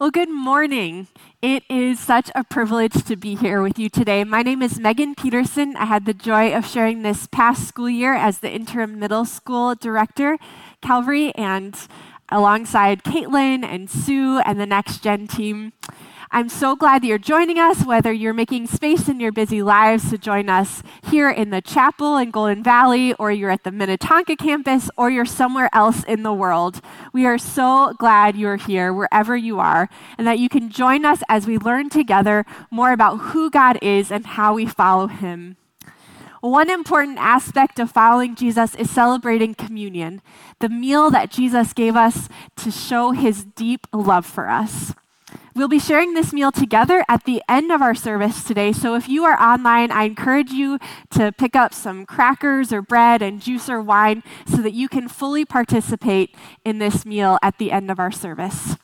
Well, good morning. It is such a privilege to be here with you today. My name is Megan Peterson. I had the joy of sharing this past school year as the interim middle school director, Calvary, and alongside Caitlin and Sue and the Next Gen team. I'm so glad that you're joining us, whether you're making space in your busy lives to join us here in the chapel in Golden Valley, or you're at the Minnetonka campus, or you're somewhere else in the world. We are so glad you're here, wherever you are, and that you can join us as we learn together more about who God is and how we follow Him. One important aspect of following Jesus is celebrating communion, the meal that Jesus gave us to show his deep love for us. We'll be sharing this meal together at the end of our service today. So if you are online, I encourage you to pick up some crackers or bread and juice or wine so that you can fully participate in this meal at the end of our service.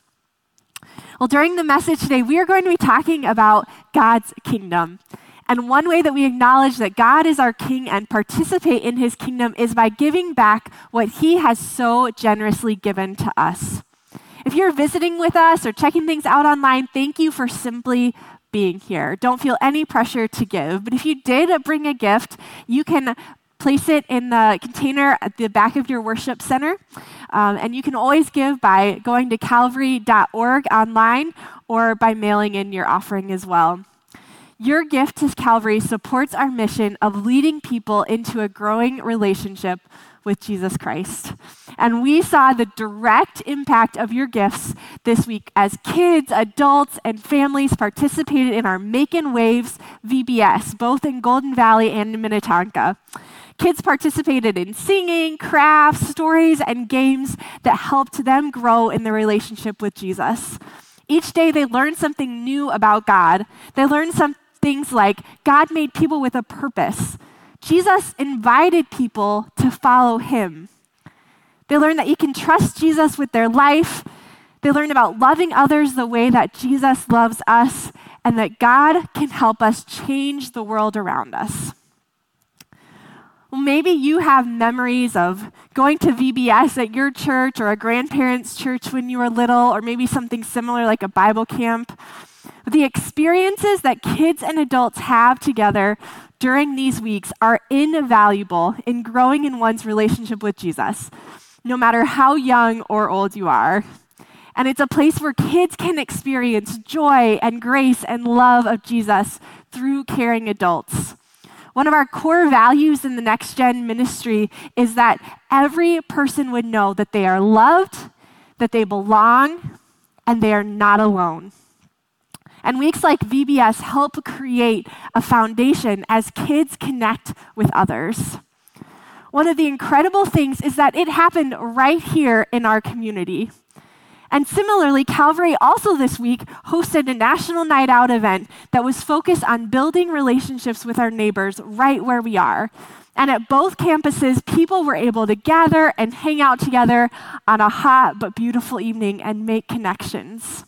Well, during the message today, we are going to be talking about God's kingdom. And one way that we acknowledge that God is our king and participate in his kingdom is by giving back what he has so generously given to us. If you're visiting with us or checking things out online, thank you for simply being here. Don't feel any pressure to give. But if you did bring a gift, you can place it in the container at the back of your worship center. Um, and you can always give by going to calvary.org online or by mailing in your offering as well. Your gift to Calvary supports our mission of leading people into a growing relationship with Jesus Christ. And we saw the direct impact of your gifts this week as kids, adults, and families participated in our Making Waves VBS, both in Golden Valley and in Minnetonka. Kids participated in singing, crafts, stories, and games that helped them grow in their relationship with Jesus. Each day they learned something new about God. They learned some things like God made people with a purpose. Jesus invited people to follow him. They learned that you can trust Jesus with their life. They learned about loving others the way that Jesus loves us, and that God can help us change the world around us. Well, maybe you have memories of going to VBS at your church or a grandparent's church when you were little, or maybe something similar like a Bible camp. The experiences that kids and adults have together during these weeks are invaluable in growing in one's relationship with Jesus, no matter how young or old you are. And it's a place where kids can experience joy and grace and love of Jesus through caring adults. One of our core values in the Next Gen ministry is that every person would know that they are loved, that they belong, and they are not alone. And weeks like VBS help create a foundation as kids connect with others. One of the incredible things is that it happened right here in our community. And similarly, Calvary also this week hosted a national night out event that was focused on building relationships with our neighbors right where we are. And at both campuses, people were able to gather and hang out together on a hot but beautiful evening and make connections.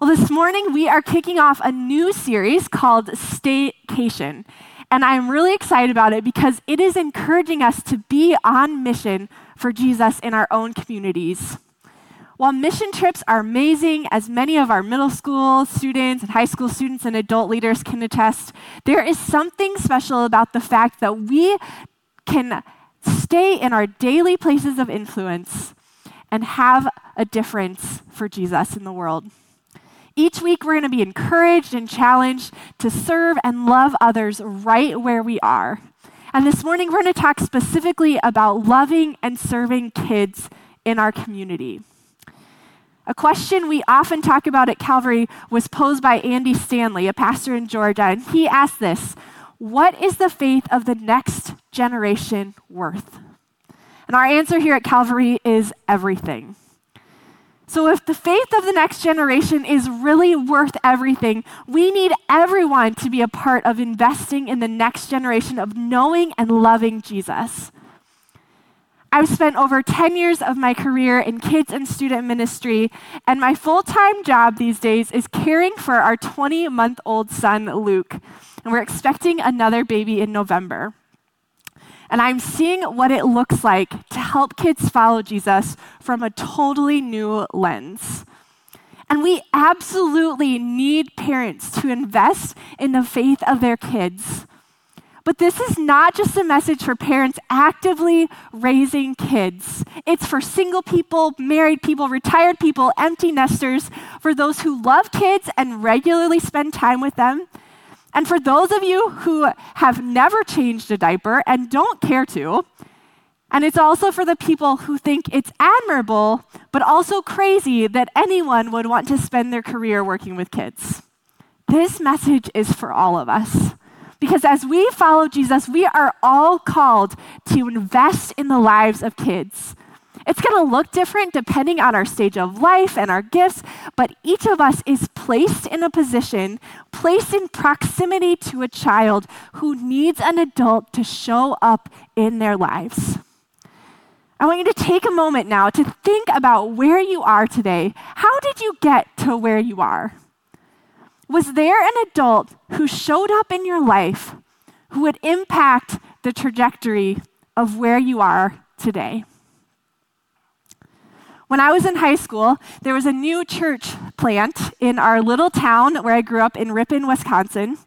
Well, this morning we are kicking off a new series called Staycation. And I'm really excited about it because it is encouraging us to be on mission for Jesus in our own communities. While mission trips are amazing, as many of our middle school students and high school students and adult leaders can attest, there is something special about the fact that we can stay in our daily places of influence and have a difference for Jesus in the world. Each week, we're going to be encouraged and challenged to serve and love others right where we are. And this morning, we're going to talk specifically about loving and serving kids in our community. A question we often talk about at Calvary was posed by Andy Stanley, a pastor in Georgia, and he asked this What is the faith of the next generation worth? And our answer here at Calvary is everything. So, if the faith of the next generation is really worth everything, we need everyone to be a part of investing in the next generation of knowing and loving Jesus. I've spent over 10 years of my career in kids and student ministry, and my full time job these days is caring for our 20 month old son, Luke. And we're expecting another baby in November. And I'm seeing what it looks like to help kids follow Jesus from a totally new lens. And we absolutely need parents to invest in the faith of their kids. But this is not just a message for parents actively raising kids. It's for single people, married people, retired people, empty nesters, for those who love kids and regularly spend time with them. And for those of you who have never changed a diaper and don't care to, and it's also for the people who think it's admirable, but also crazy that anyone would want to spend their career working with kids. This message is for all of us. Because as we follow Jesus, we are all called to invest in the lives of kids. It's going to look different depending on our stage of life and our gifts, but each of us is placed in a position, placed in proximity to a child who needs an adult to show up in their lives. I want you to take a moment now to think about where you are today. How did you get to where you are? Was there an adult who showed up in your life who would impact the trajectory of where you are today? When I was in high school, there was a new church plant in our little town where I grew up in Ripon, Wisconsin.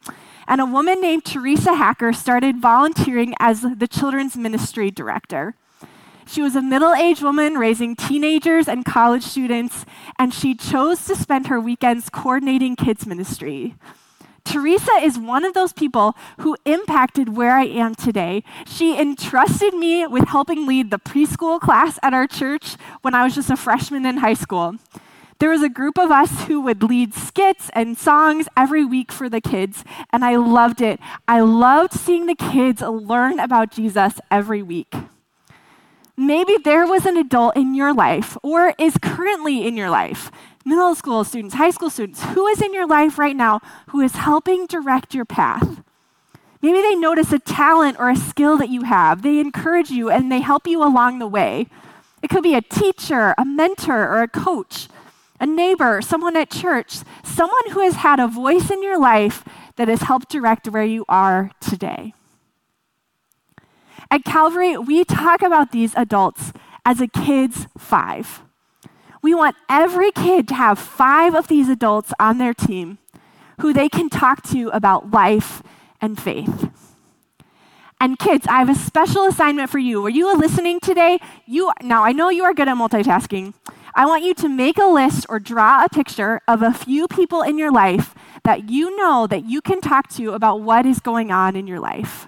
And a woman named Teresa Hacker started volunteering as the children's ministry director. She was a middle aged woman raising teenagers and college students, and she chose to spend her weekends coordinating kids' ministry. Teresa is one of those people who impacted where I am today. She entrusted me with helping lead the preschool class at our church when I was just a freshman in high school. There was a group of us who would lead skits and songs every week for the kids, and I loved it. I loved seeing the kids learn about Jesus every week. Maybe there was an adult in your life or is currently in your life, middle school students, high school students, who is in your life right now who is helping direct your path. Maybe they notice a talent or a skill that you have. They encourage you and they help you along the way. It could be a teacher, a mentor, or a coach, a neighbor, someone at church, someone who has had a voice in your life that has helped direct where you are today. At Calvary, we talk about these adults as a kid's five. We want every kid to have five of these adults on their team who they can talk to about life and faith. And kids, I have a special assignment for you. Are you listening today? You now I know you are good at multitasking. I want you to make a list or draw a picture of a few people in your life that you know that you can talk to about what is going on in your life.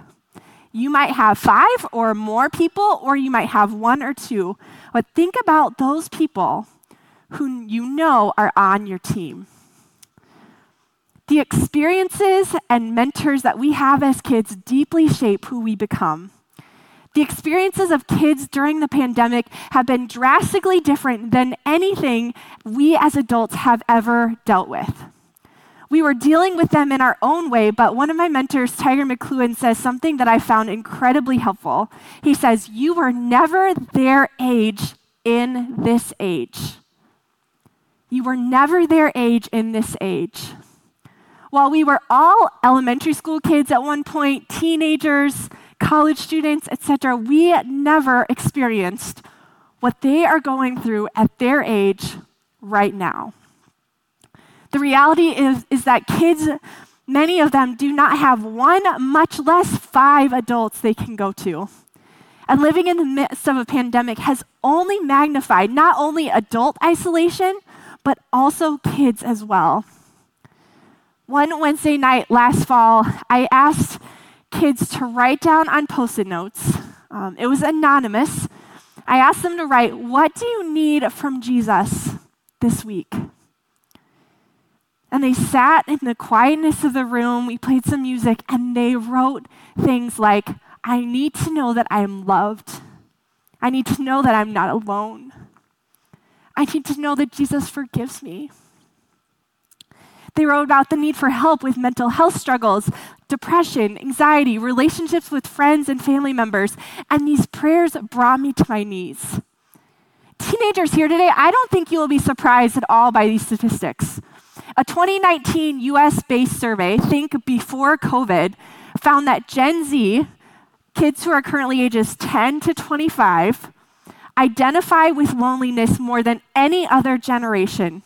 You might have five or more people, or you might have one or two. But think about those people who you know are on your team. The experiences and mentors that we have as kids deeply shape who we become. The experiences of kids during the pandemic have been drastically different than anything we as adults have ever dealt with we were dealing with them in our own way, but one of my mentors, Tiger McLuen, says something that I found incredibly helpful. He says, You were never their age in this age. You were never their age in this age. While we were all elementary school kids at one point, teenagers, college students, etc., we never experienced what they are going through at their age right now. The reality is, is that kids, many of them, do not have one, much less five adults they can go to. And living in the midst of a pandemic has only magnified not only adult isolation, but also kids as well. One Wednesday night last fall, I asked kids to write down on post it notes. Um, it was anonymous. I asked them to write, What do you need from Jesus this week? And they sat in the quietness of the room. We played some music, and they wrote things like, I need to know that I am loved. I need to know that I'm not alone. I need to know that Jesus forgives me. They wrote about the need for help with mental health struggles, depression, anxiety, relationships with friends and family members, and these prayers brought me to my knees. Teenagers here today, I don't think you will be surprised at all by these statistics. A 2019 US based survey, think before COVID, found that Gen Z, kids who are currently ages 10 to 25, identify with loneliness more than any other generation.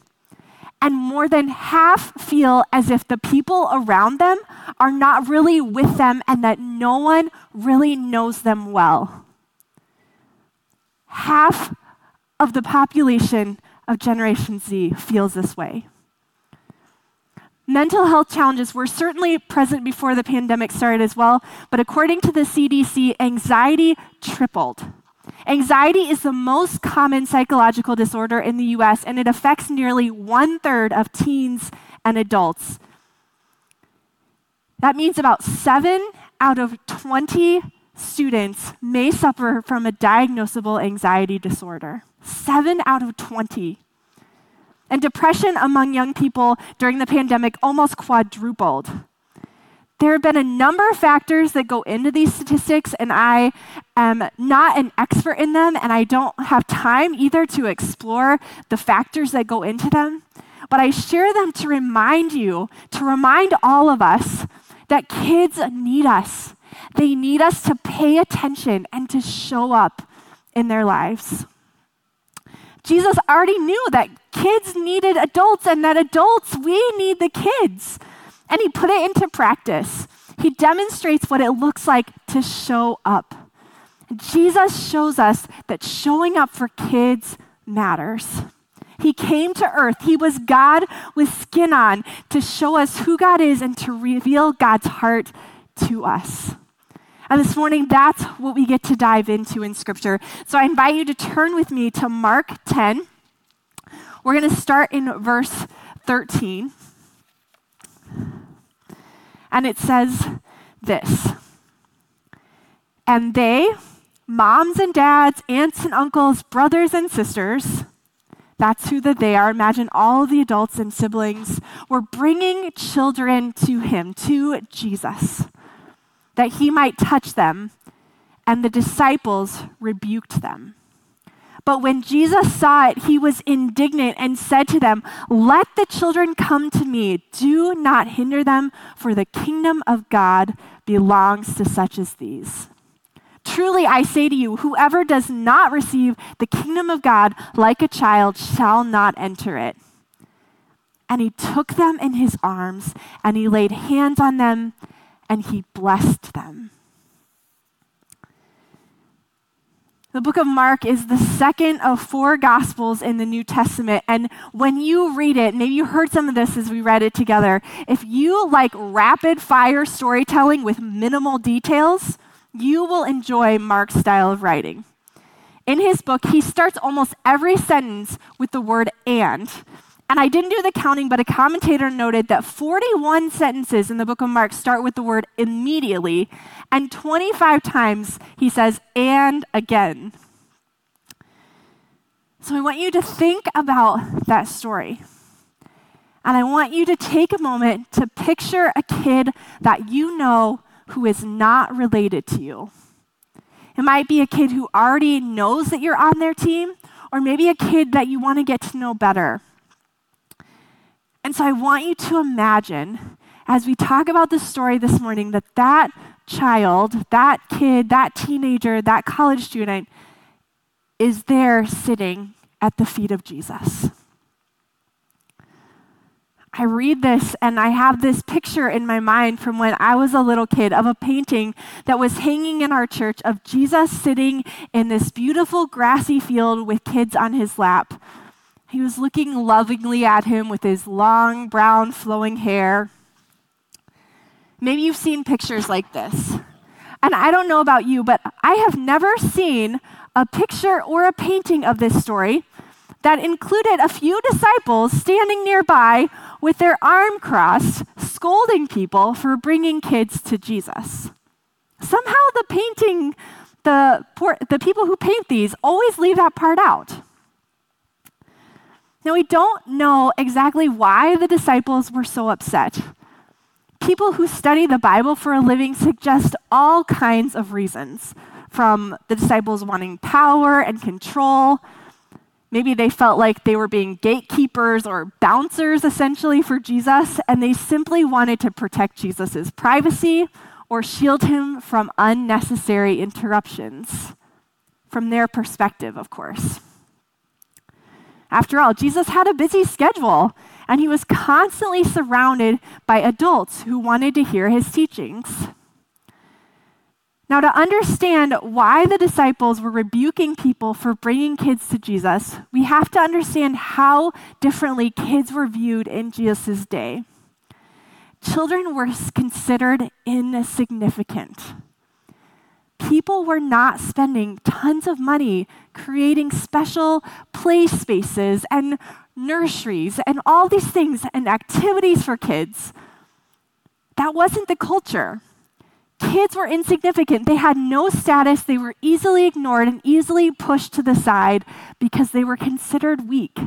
and more than half feel as if the people around them are not really with them and that no one really knows them well. Half of the population of Generation Z feels this way. Mental health challenges were certainly present before the pandemic started as well, but according to the CDC, anxiety tripled. Anxiety is the most common psychological disorder in the US, and it affects nearly one third of teens and adults. That means about seven out of 20 students may suffer from a diagnosable anxiety disorder. Seven out of 20. And depression among young people during the pandemic almost quadrupled. There have been a number of factors that go into these statistics, and I am not an expert in them, and I don't have time either to explore the factors that go into them. But I share them to remind you, to remind all of us that kids need us. They need us to pay attention and to show up in their lives. Jesus already knew that kids needed adults and that adults, we need the kids and he put it into practice. He demonstrates what it looks like to show up. Jesus shows us that showing up for kids matters. He came to earth. He was God with skin on to show us who God is and to reveal God's heart to us. And this morning, that's what we get to dive into in Scripture. So I invite you to turn with me to Mark 10. We're going to start in verse 13. And it says this And they, moms and dads, aunts and uncles, brothers and sisters, that's who the they are. Imagine all the adults and siblings were bringing children to him, to Jesus, that he might touch them. And the disciples rebuked them. But when Jesus saw it, he was indignant and said to them, Let the children come to me. Do not hinder them, for the kingdom of God belongs to such as these. Truly, I say to you, whoever does not receive the kingdom of God like a child shall not enter it. And he took them in his arms, and he laid hands on them, and he blessed them. The book of Mark is the second of four gospels in the New Testament. And when you read it, maybe you heard some of this as we read it together. If you like rapid fire storytelling with minimal details, you will enjoy Mark's style of writing. In his book, he starts almost every sentence with the word and. And I didn't do the counting, but a commentator noted that 41 sentences in the book of Mark start with the word immediately, and 25 times he says, and again. So I want you to think about that story. And I want you to take a moment to picture a kid that you know who is not related to you. It might be a kid who already knows that you're on their team, or maybe a kid that you want to get to know better. And so I want you to imagine, as we talk about the story this morning, that that child, that kid, that teenager, that college student is there sitting at the feet of Jesus. I read this and I have this picture in my mind from when I was a little kid of a painting that was hanging in our church of Jesus sitting in this beautiful grassy field with kids on his lap he was looking lovingly at him with his long, brown, flowing hair. Maybe you've seen pictures like this. And I don't know about you, but I have never seen a picture or a painting of this story that included a few disciples standing nearby with their arm crossed, scolding people for bringing kids to Jesus. Somehow, the painting, the, the people who paint these always leave that part out. Now, we don't know exactly why the disciples were so upset. People who study the Bible for a living suggest all kinds of reasons, from the disciples wanting power and control. Maybe they felt like they were being gatekeepers or bouncers essentially for Jesus, and they simply wanted to protect Jesus' privacy or shield him from unnecessary interruptions. From their perspective, of course. After all, Jesus had a busy schedule, and he was constantly surrounded by adults who wanted to hear his teachings. Now, to understand why the disciples were rebuking people for bringing kids to Jesus, we have to understand how differently kids were viewed in Jesus' day. Children were considered insignificant. People were not spending tons of money creating special play spaces and nurseries and all these things and activities for kids. That wasn't the culture. Kids were insignificant. They had no status. They were easily ignored and easily pushed to the side because they were considered weak.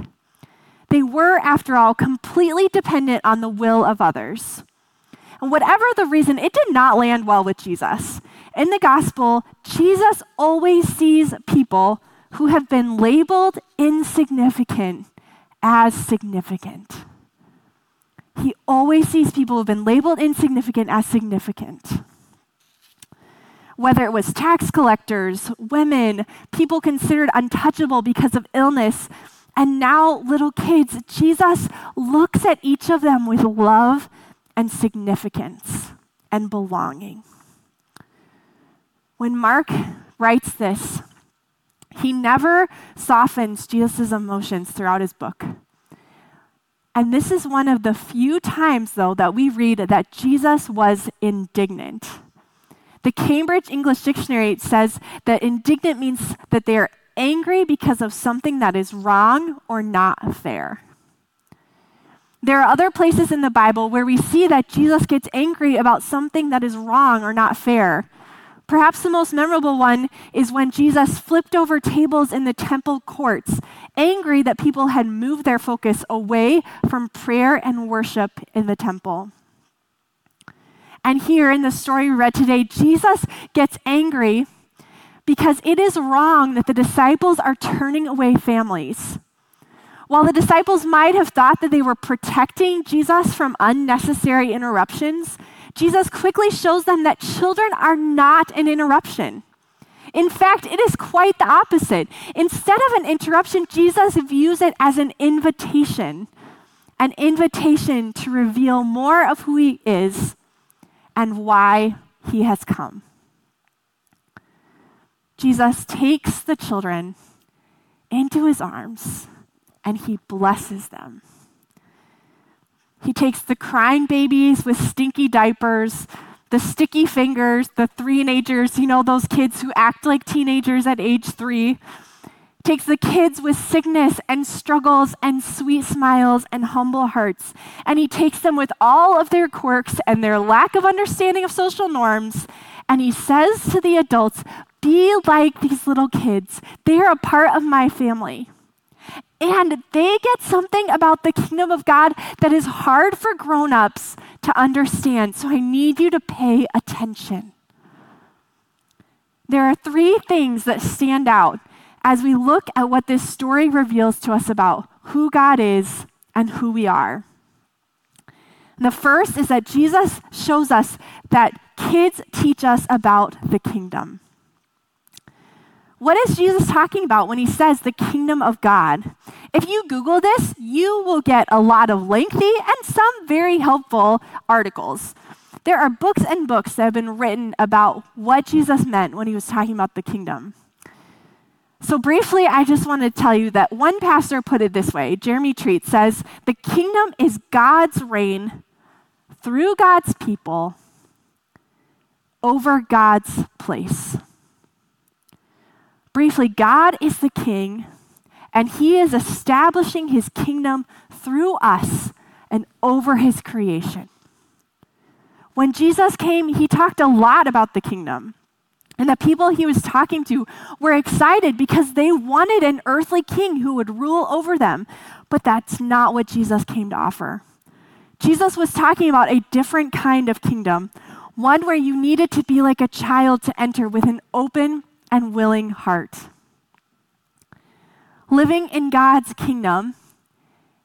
They were, after all, completely dependent on the will of others. And whatever the reason, it did not land well with Jesus. In the gospel, Jesus always sees people who have been labeled insignificant as significant. He always sees people who have been labeled insignificant as significant whether it was tax collectors, women, people considered untouchable because of illness, and now little kids, Jesus looks at each of them with love and significance and belonging. When Mark writes this, he never softens Jesus' emotions throughout his book. And this is one of the few times, though, that we read that Jesus was indignant. The Cambridge English Dictionary says that indignant means that they are angry because of something that is wrong or not fair. There are other places in the Bible where we see that Jesus gets angry about something that is wrong or not fair. Perhaps the most memorable one is when Jesus flipped over tables in the temple courts, angry that people had moved their focus away from prayer and worship in the temple. And here in the story we read today, Jesus gets angry because it is wrong that the disciples are turning away families. While the disciples might have thought that they were protecting Jesus from unnecessary interruptions, Jesus quickly shows them that children are not an interruption. In fact, it is quite the opposite. Instead of an interruption, Jesus views it as an invitation an invitation to reveal more of who he is and why he has come. Jesus takes the children into his arms and he blesses them. He takes the crying babies with stinky diapers, the sticky fingers, the teenagers, you know, those kids who act like teenagers at age three takes the kids with sickness and struggles and sweet smiles and humble hearts, and he takes them with all of their quirks and their lack of understanding of social norms, and he says to the adults, Be like these little kids. They are a part of my family. And they get something about the kingdom of God that is hard for grown ups to understand. So I need you to pay attention. There are three things that stand out as we look at what this story reveals to us about who God is and who we are. the first is that Jesus shows us that kids teach us about the kingdom. What is Jesus talking about when he says the kingdom of God? If you Google this, you will get a lot of lengthy and some very helpful articles. There are books and books that have been written about what Jesus meant when he was talking about the kingdom. So, briefly, I just want to tell you that one pastor put it this way Jeremy Treat says, The kingdom is God's reign through God's people over God's place. Briefly, God is the king, and he is establishing his kingdom through us and over his creation. When Jesus came, he talked a lot about the kingdom. And the people he was talking to were excited because they wanted an earthly king who would rule over them. But that's not what Jesus came to offer. Jesus was talking about a different kind of kingdom, one where you needed to be like a child to enter with an open and willing heart. Living in God's kingdom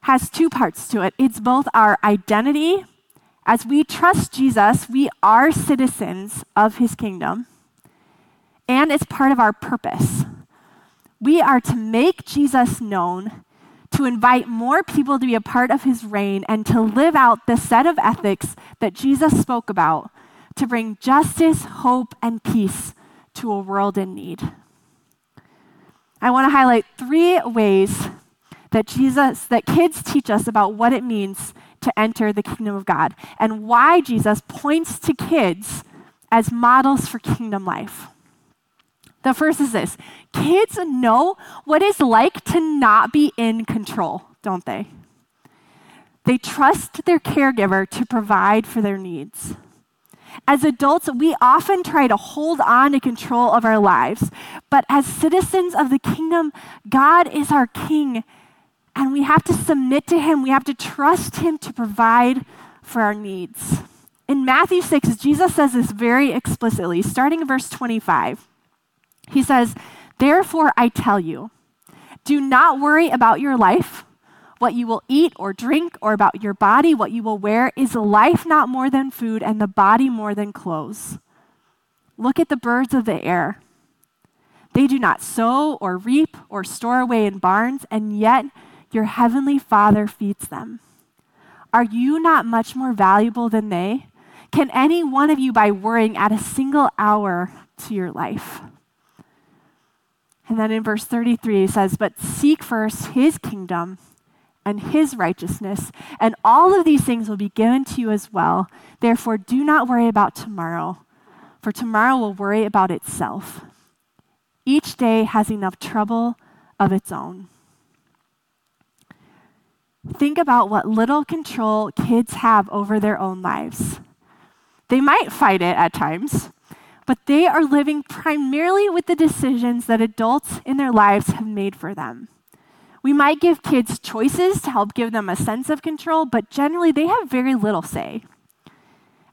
has two parts to it it's both our identity. As we trust Jesus, we are citizens of his kingdom and it's part of our purpose. We are to make Jesus known to invite more people to be a part of his reign and to live out the set of ethics that Jesus spoke about to bring justice, hope, and peace to a world in need. I want to highlight three ways that Jesus, that kids teach us about what it means to enter the kingdom of God and why Jesus points to kids as models for kingdom life. The first is this kids know what it's like to not be in control, don't they? They trust their caregiver to provide for their needs. As adults, we often try to hold on to control of our lives. But as citizens of the kingdom, God is our king, and we have to submit to him. We have to trust him to provide for our needs. In Matthew 6, Jesus says this very explicitly, starting in verse 25. He says, Therefore, I tell you, do not worry about your life, what you will eat or drink, or about your body, what you will wear. Is life not more than food, and the body more than clothes? Look at the birds of the air. They do not sow or reap or store away in barns, and yet your heavenly Father feeds them. Are you not much more valuable than they? Can any one of you, by worrying, add a single hour to your life? And then in verse 33, he says, But seek first his kingdom and his righteousness, and all of these things will be given to you as well. Therefore, do not worry about tomorrow, for tomorrow will worry about itself. Each day has enough trouble of its own. Think about what little control kids have over their own lives. They might fight it at times, but they are living primarily with the decisions that adults in their lives have made for them. We might give kids choices to help give them a sense of control, but generally they have very little say.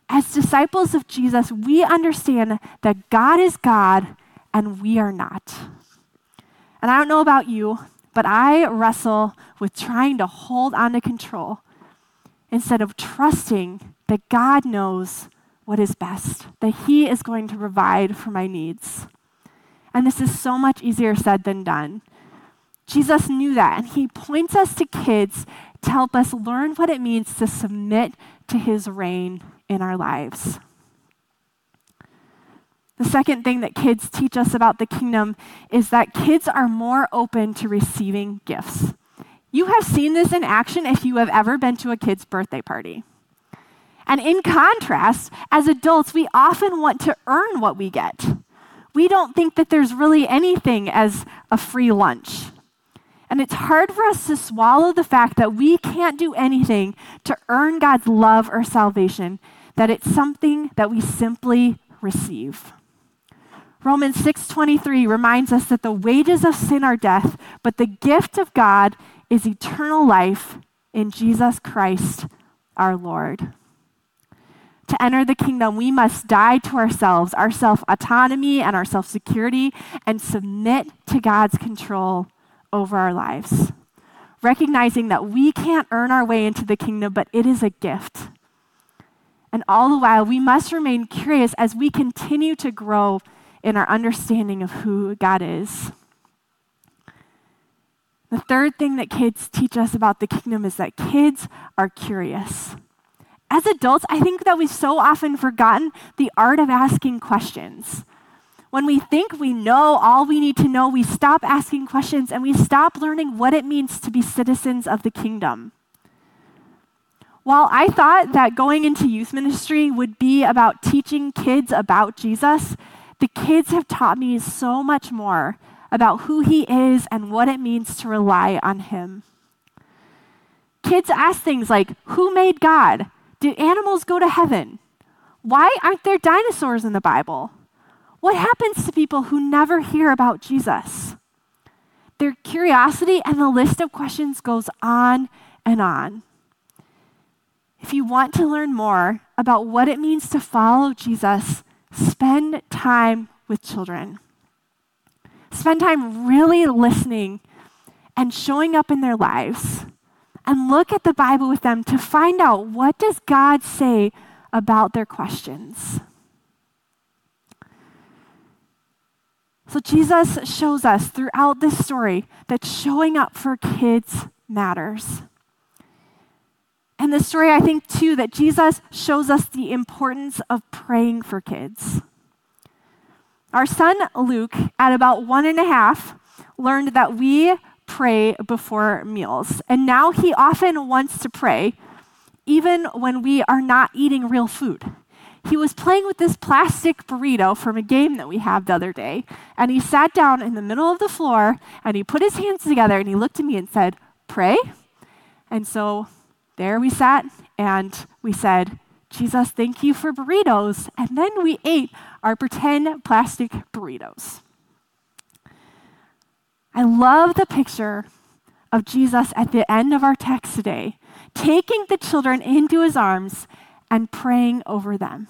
As disciples of Jesus, we understand that God is God and we are not. And I don't know about you, but I wrestle with trying to hold on to control instead of trusting that God knows what is best, that He is going to provide for my needs. And this is so much easier said than done. Jesus knew that, and He points us to kids to help us learn what it means to submit to His reign in our lives. The second thing that kids teach us about the kingdom is that kids are more open to receiving gifts. You have seen this in action if you have ever been to a kid's birthday party. And in contrast, as adults, we often want to earn what we get. We don't think that there's really anything as a free lunch. And it's hard for us to swallow the fact that we can't do anything to earn God's love or salvation, that it's something that we simply receive. Romans 6:23 reminds us that the wages of sin are death, but the gift of God is eternal life in Jesus Christ our Lord. To enter the kingdom, we must die to ourselves, our self autonomy, and our self security, and submit to God's control over our lives. Recognizing that we can't earn our way into the kingdom, but it is a gift. And all the while, we must remain curious as we continue to grow in our understanding of who God is. The third thing that kids teach us about the kingdom is that kids are curious as adults, I think that we've so often forgotten the art of asking questions. When we think we know all we need to know, we stop asking questions and we stop learning what it means to be citizens of the kingdom. While I thought that going into youth ministry would be about teaching kids about Jesus, the kids have taught me so much more about who he is and what it means to rely on him. Kids ask things like, Who made God? Did animals go to heaven? Why aren't there dinosaurs in the Bible? What happens to people who never hear about Jesus? Their curiosity and the list of questions goes on and on. If you want to learn more about what it means to follow Jesus, spend time with children. Spend time really listening and showing up in their lives and look at the Bible with them to find out what does God say about their questions. So Jesus shows us throughout this story that showing up for kids matters. And the story, I think, too, that Jesus shows us the importance of praying for kids. Our son Luke, at about one and a half, learned that we pray before meals. And now he often wants to pray, even when we are not eating real food. He was playing with this plastic burrito from a game that we had the other day, and he sat down in the middle of the floor and he put his hands together and he looked at me and said, Pray. And so there we sat and we said, Jesus, thank you for burritos. And then we ate our pretend plastic burritos. I love the picture of Jesus at the end of our text today, taking the children into his arms and praying over them.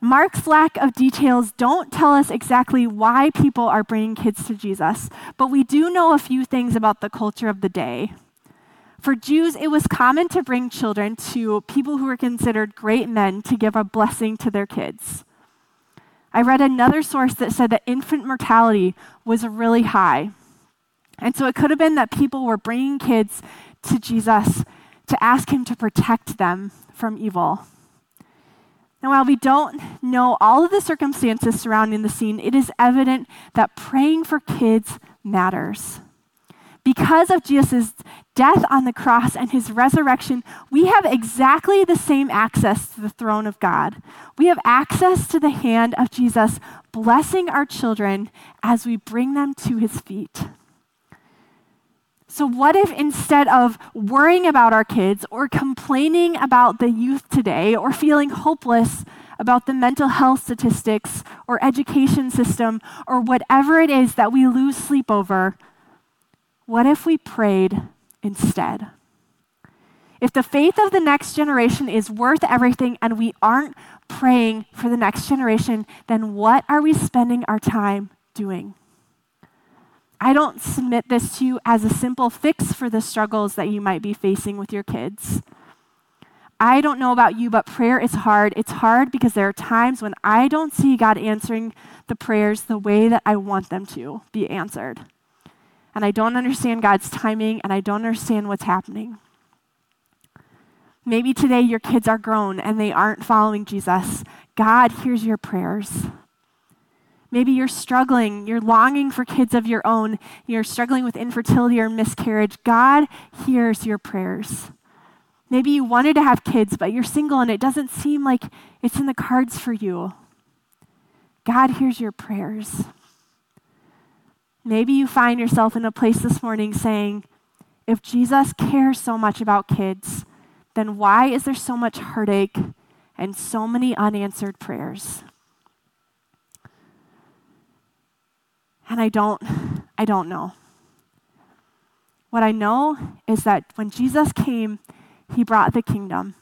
Mark's lack of details don't tell us exactly why people are bringing kids to Jesus, but we do know a few things about the culture of the day. For Jews, it was common to bring children to people who were considered great men to give a blessing to their kids. I read another source that said that infant mortality was really high. And so it could have been that people were bringing kids to Jesus to ask him to protect them from evil. Now, while we don't know all of the circumstances surrounding the scene, it is evident that praying for kids matters. Because of Jesus' death on the cross and his resurrection, we have exactly the same access to the throne of God. We have access to the hand of Jesus, blessing our children as we bring them to his feet. So, what if instead of worrying about our kids or complaining about the youth today or feeling hopeless about the mental health statistics or education system or whatever it is that we lose sleep over, what if we prayed instead? If the faith of the next generation is worth everything and we aren't praying for the next generation, then what are we spending our time doing? I don't submit this to you as a simple fix for the struggles that you might be facing with your kids. I don't know about you, but prayer is hard. It's hard because there are times when I don't see God answering the prayers the way that I want them to be answered and I don't understand God's timing, and I don't understand what's happening. Maybe today your kids are grown and they aren't following Jesus. God hears your prayers. Maybe you're struggling, you're longing for kids of your own, you're struggling with infertility or miscarriage. God hears your prayers. Maybe you wanted to have kids, but you're single and it doesn't seem like it's in the cards for you. God hears your prayers. Maybe you find yourself in a place this morning saying, if Jesus cares so much about kids, then why is there so much heartache and so many unanswered prayers? And I don't I don't know. What I know is that when Jesus came, he brought the kingdom.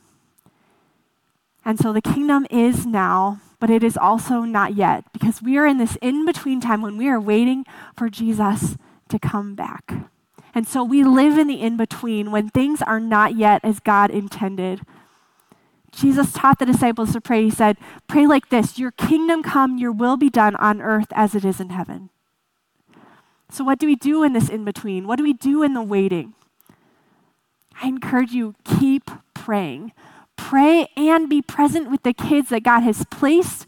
And so the kingdom is now but it is also not yet because we are in this in between time when we are waiting for Jesus to come back. And so we live in the in between when things are not yet as God intended. Jesus taught the disciples to pray. He said, Pray like this Your kingdom come, your will be done on earth as it is in heaven. So, what do we do in this in between? What do we do in the waiting? I encourage you, keep praying pray and be present with the kids that God has placed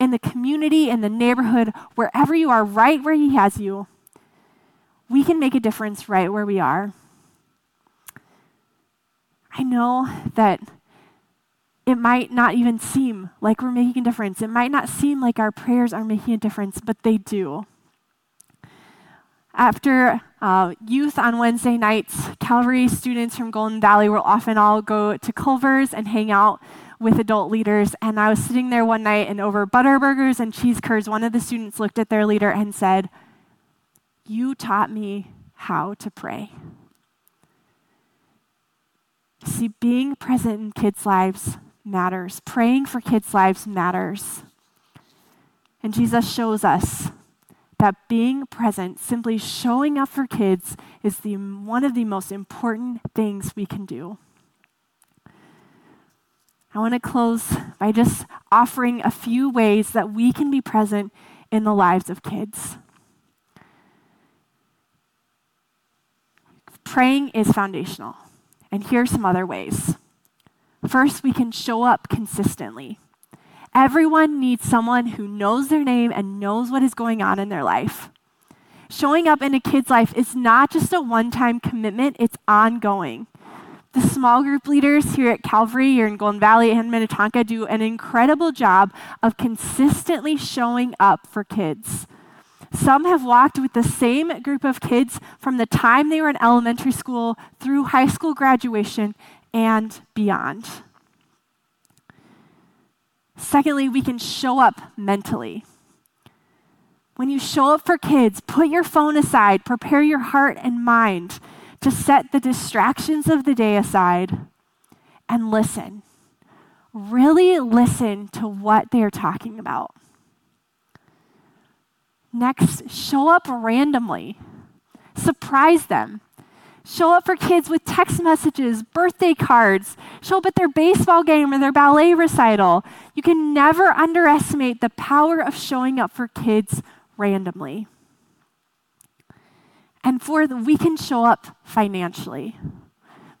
in the community, in the neighborhood, wherever you are, right where He has you. We can make a difference right where we are. I know that it might not even seem like we're making a difference. It might not seem like our prayers are making a difference, but they do. After uh, youth on Wednesday nights, Calvary students from Golden Valley will often all go to Culver's and hang out with adult leaders. And I was sitting there one night, and over Butterburgers and cheese curds, one of the students looked at their leader and said, You taught me how to pray. See, being present in kids' lives matters. Praying for kids' lives matters. And Jesus shows us that being present, simply showing up for kids, is the, one of the most important things we can do. I want to close by just offering a few ways that we can be present in the lives of kids. praying is foundational. And here are some other ways. First, we can show up consistently. Everyone needs someone who knows their name and knows what is going on in their life. Showing up in a kid's life is not just a one time commitment, it's ongoing. The small group leaders here at Calvary, here in Golden Valley and Minnetonka, do an incredible job of consistently showing up for kids. Some have walked with the same group of kids from the time they were in elementary school through high school graduation and beyond. Secondly, we can show up mentally. When you show up for kids, put your phone aside, prepare your heart and mind to set the distractions of the day aside and listen. Really listen to what they are talking about. Next, show up randomly. Surprise them. Show up for kids with text messages, birthday cards. Show up at their baseball game or their ballet recital. You can never underestimate the power of showing up for kids randomly. And fourth, we can show up financially.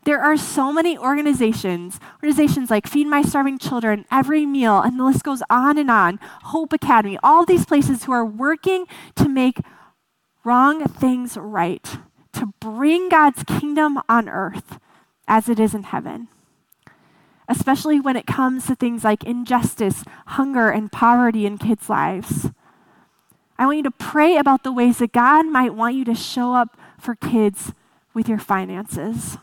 There are so many organizations, organizations like Feed My Starving Children, Every Meal, and the list goes on and on, Hope Academy, all these places who are working to make wrong things right, bring God's kingdom on earth as it is in heaven. Especially when it comes to things like injustice, hunger, and poverty in kids' lives. I want you to pray about the ways that God might want you to show up for kids with your finances.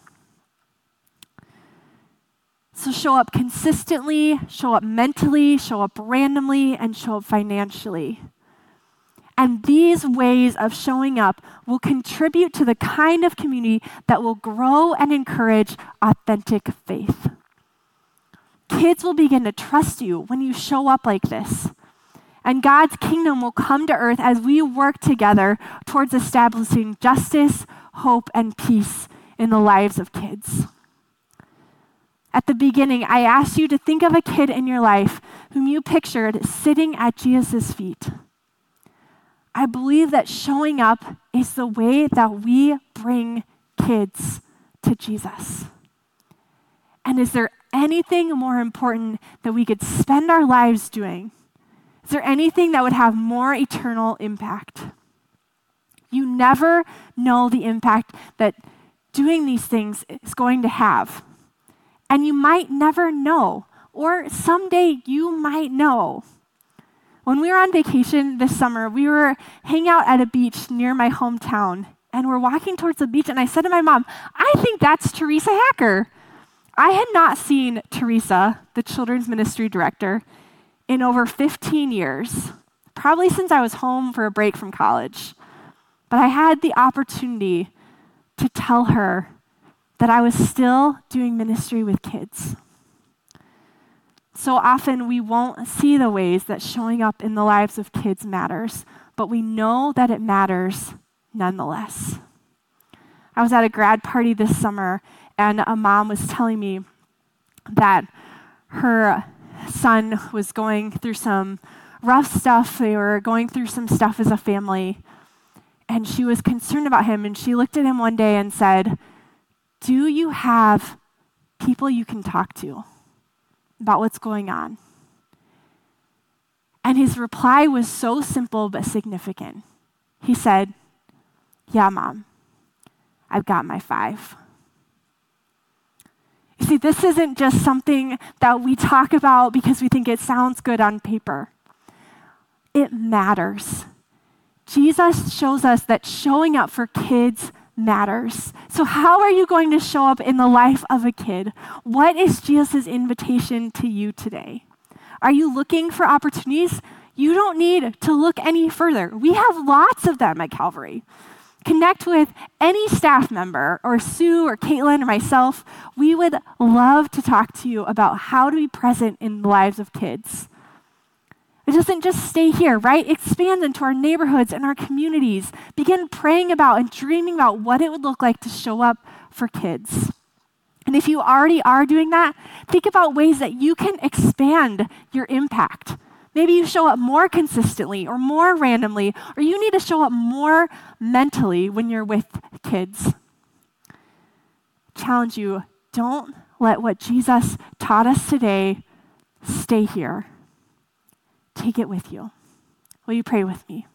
So show up consistently, show up mentally, show up randomly, and show up financially. And these ways of showing up will contribute to the kind of community that will grow and encourage authentic faith. Kids will begin to trust you when you show up like this. And God's kingdom will come to earth as we work together towards establishing justice, hope, and peace in the lives of kids. At the beginning, I asked you to think of a kid in your life whom you pictured sitting at Jesus' feet. I believe that showing up is the way that we bring kids to Jesus. And is there anything more important that we could spend our lives doing? Is there anything that would have more eternal impact? You never know the impact that doing these things is going to have. And you might never know, or someday you might know. When we were on vacation this summer, we were hanging out at a beach near my hometown, and we're walking towards the beach, and I said to my mom, I think that's Teresa Hacker. I had not seen Teresa, the children's ministry director, in over 15 years, probably since I was home for a break from college. But I had the opportunity to tell her that I was still doing ministry with kids. So often we won't see the ways that showing up in the lives of kids matters, but we know that it matters nonetheless. I was at a grad party this summer, and a mom was telling me that her son was going through some rough stuff. They were going through some stuff as a family. And she was concerned about him. And she looked at him one day and said, Do you have people you can talk to about what's going on? And his reply was so simple but significant. He said, Yeah, mom, I've got my five. You see, this isn't just something that we talk about because we think it sounds good on paper. It matters. Jesus shows us that showing up for kids matters. So, how are you going to show up in the life of a kid? What is Jesus' invitation to you today? Are you looking for opportunities? You don't need to look any further. We have lots of them at Calvary connect with any staff member or Sue or Caitlin or myself, we would love to talk to you about how to be present in the lives of kids. It doesn't just stay here, right? Expand into our neighborhoods and our communities. Begin praying about and dreaming about what it would look like to show up for kids. And if you already are doing that, think about ways that you can expand your impact. Maybe you show up more consistently or more randomly, or you need to show up more mentally when you're with kids. challenge you don't let what Jesus taught us today stay here. Take it with you. Will you pray with me?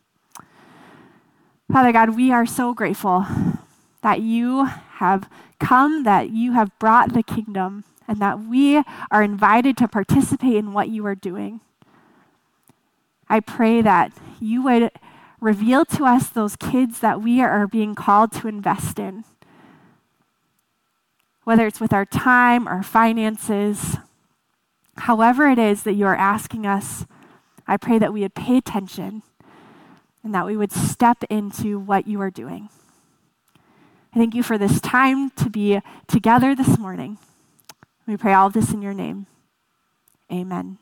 Father God, we are so grateful that you have come, that you have brought the kingdom, and that we are invited to participate in what you are doing. I pray that you would reveal to us those kids that we are being called to invest in, whether it's with our time, our finances, however it is that you are asking us. I pray that we would pay attention and that we would step into what you are doing. I thank you for this time to be together this morning. We pray all this in your name. Amen.